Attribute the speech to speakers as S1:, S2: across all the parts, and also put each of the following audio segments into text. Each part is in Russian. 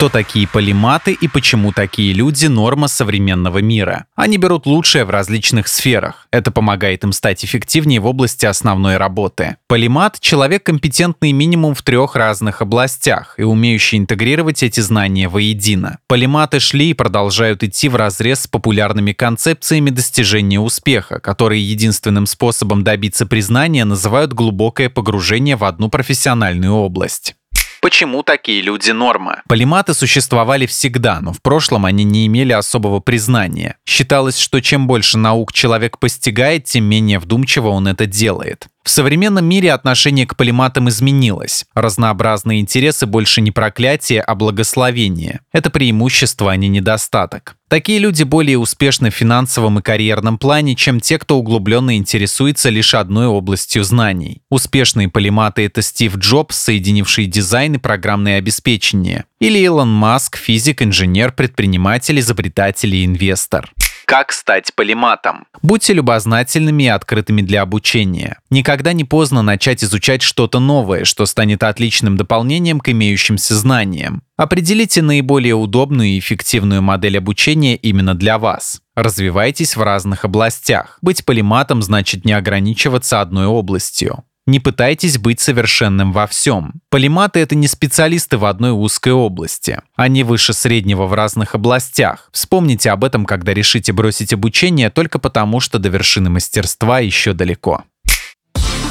S1: Кто такие полиматы и почему такие люди – норма современного мира? Они берут лучшее в различных сферах. Это помогает им стать эффективнее в области основной работы. Полимат – человек, компетентный минимум в трех разных областях и умеющий интегрировать эти знания воедино. Полиматы шли и продолжают идти в разрез с популярными концепциями достижения успеха, которые единственным способом добиться признания называют глубокое погружение в одну профессиональную область. Почему такие люди норма? Полиматы существовали всегда, но в прошлом они не имели особого признания. Считалось, что чем больше наук человек постигает, тем менее вдумчиво он это делает. В современном мире отношение к полиматам изменилось. Разнообразные интересы больше не проклятие, а благословение. Это преимущество, а не недостаток. Такие люди более успешны в финансовом и карьерном плане, чем те, кто углубленно интересуется лишь одной областью знаний. Успешные полиматы — это Стив Джобс, соединивший дизайн и программное обеспечение. Или Илон Маск, физик, инженер, предприниматель, изобретатель и инвестор. Как стать полиматом? Будьте любознательными и открытыми для обучения. Никогда не поздно начать изучать что-то новое, что станет отличным дополнением к имеющимся знаниям. Определите наиболее удобную и эффективную модель обучения именно для вас. Развивайтесь в разных областях. Быть полиматом значит не ограничиваться одной областью. Не пытайтесь быть совершенным во всем. Полиматы — это не специалисты в одной узкой области. Они выше среднего в разных областях. Вспомните об этом, когда решите бросить обучение только потому, что до вершины мастерства еще далеко.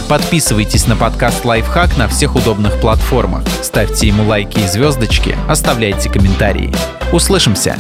S1: Подписывайтесь на подкаст «Лайфхак» на всех удобных платформах. Ставьте ему лайки и звездочки, оставляйте комментарии. Услышимся!